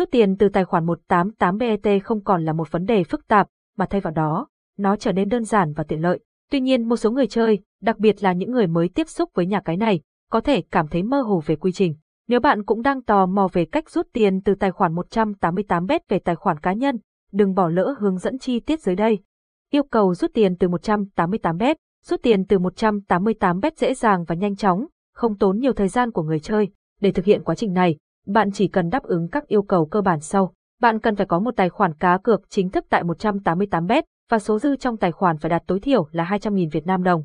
Rút tiền từ tài khoản 188BET không còn là một vấn đề phức tạp, mà thay vào đó, nó trở nên đơn giản và tiện lợi. Tuy nhiên một số người chơi, đặc biệt là những người mới tiếp xúc với nhà cái này, có thể cảm thấy mơ hồ về quy trình. Nếu bạn cũng đang tò mò về cách rút tiền từ tài khoản 188bet về tài khoản cá nhân, đừng bỏ lỡ hướng dẫn chi tiết dưới đây. Yêu cầu rút tiền từ 188bet, rút tiền từ 188bet dễ dàng và nhanh chóng, không tốn nhiều thời gian của người chơi. Để thực hiện quá trình này, bạn chỉ cần đáp ứng các yêu cầu cơ bản sau. Bạn cần phải có một tài khoản cá cược chính thức tại 188bet và số dư trong tài khoản phải đạt tối thiểu là 200.000 Việt Nam đồng.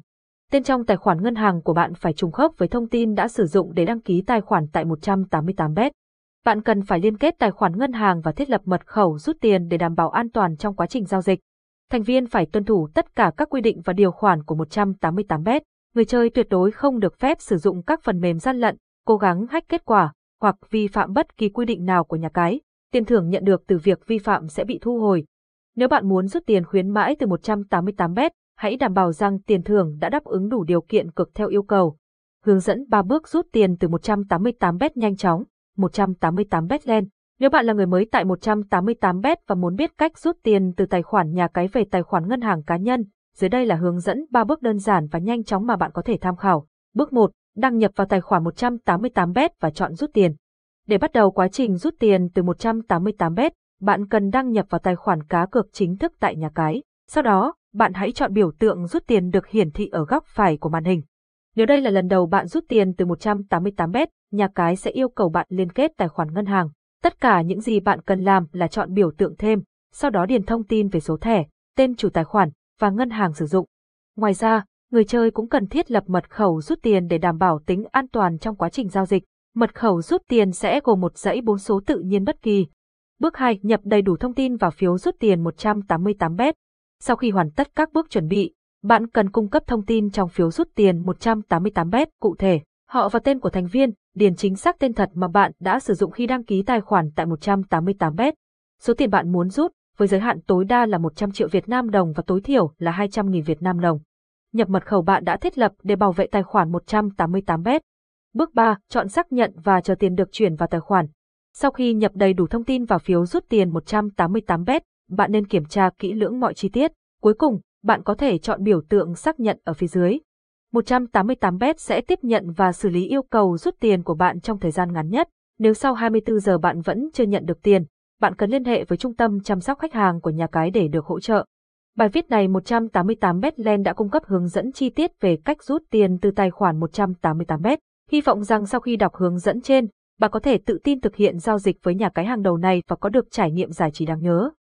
Tên trong tài khoản ngân hàng của bạn phải trùng khớp với thông tin đã sử dụng để đăng ký tài khoản tại 188bet. Bạn cần phải liên kết tài khoản ngân hàng và thiết lập mật khẩu rút tiền để đảm bảo an toàn trong quá trình giao dịch. Thành viên phải tuân thủ tất cả các quy định và điều khoản của 188bet. Người chơi tuyệt đối không được phép sử dụng các phần mềm gian lận, cố gắng hack kết quả, hoặc vi phạm bất kỳ quy định nào của nhà cái. Tiền thưởng nhận được từ việc vi phạm sẽ bị thu hồi. Nếu bạn muốn rút tiền khuyến mãi từ 188bet, hãy đảm bảo rằng tiền thưởng đã đáp ứng đủ điều kiện cực theo yêu cầu. Hướng dẫn 3 bước rút tiền từ 188bet nhanh chóng, 188bet lên. Nếu bạn là người mới tại 188bet và muốn biết cách rút tiền từ tài khoản nhà cái về tài khoản ngân hàng cá nhân, dưới đây là hướng dẫn 3 bước đơn giản và nhanh chóng mà bạn có thể tham khảo. Bước 1. Đăng nhập vào tài khoản 188bet và chọn rút tiền. Để bắt đầu quá trình rút tiền từ 188bet, bạn cần đăng nhập vào tài khoản cá cược chính thức tại nhà cái. Sau đó, bạn hãy chọn biểu tượng rút tiền được hiển thị ở góc phải của màn hình. Nếu đây là lần đầu bạn rút tiền từ 188bet, nhà cái sẽ yêu cầu bạn liên kết tài khoản ngân hàng. Tất cả những gì bạn cần làm là chọn biểu tượng thêm, sau đó điền thông tin về số thẻ, tên chủ tài khoản và ngân hàng sử dụng. Ngoài ra, người chơi cũng cần thiết lập mật khẩu rút tiền để đảm bảo tính an toàn trong quá trình giao dịch. Mật khẩu rút tiền sẽ gồm một dãy bốn số tự nhiên bất kỳ. Bước 2. Nhập đầy đủ thông tin vào phiếu rút tiền 188bet. Sau khi hoàn tất các bước chuẩn bị, bạn cần cung cấp thông tin trong phiếu rút tiền 188bet cụ thể, họ và tên của thành viên, điền chính xác tên thật mà bạn đã sử dụng khi đăng ký tài khoản tại 188bet. Số tiền bạn muốn rút, với giới hạn tối đa là 100 triệu Việt Nam đồng và tối thiểu là 200.000 Việt Nam đồng. Nhập mật khẩu bạn đã thiết lập để bảo vệ tài khoản 188bet. Bước 3. Chọn xác nhận và chờ tiền được chuyển vào tài khoản. Sau khi nhập đầy đủ thông tin vào phiếu rút tiền 188bet, bạn nên kiểm tra kỹ lưỡng mọi chi tiết. Cuối cùng, bạn có thể chọn biểu tượng xác nhận ở phía dưới. 188bet sẽ tiếp nhận và xử lý yêu cầu rút tiền của bạn trong thời gian ngắn nhất. Nếu sau 24 giờ bạn vẫn chưa nhận được tiền, bạn cần liên hệ với trung tâm chăm sóc khách hàng của nhà cái để được hỗ trợ. Bài viết này 188bet đã cung cấp hướng dẫn chi tiết về cách rút tiền từ tài khoản 188bet. Hy vọng rằng sau khi đọc hướng dẫn trên, bạn có thể tự tin thực hiện giao dịch với nhà cái hàng đầu này và có được trải nghiệm giải trí đáng nhớ.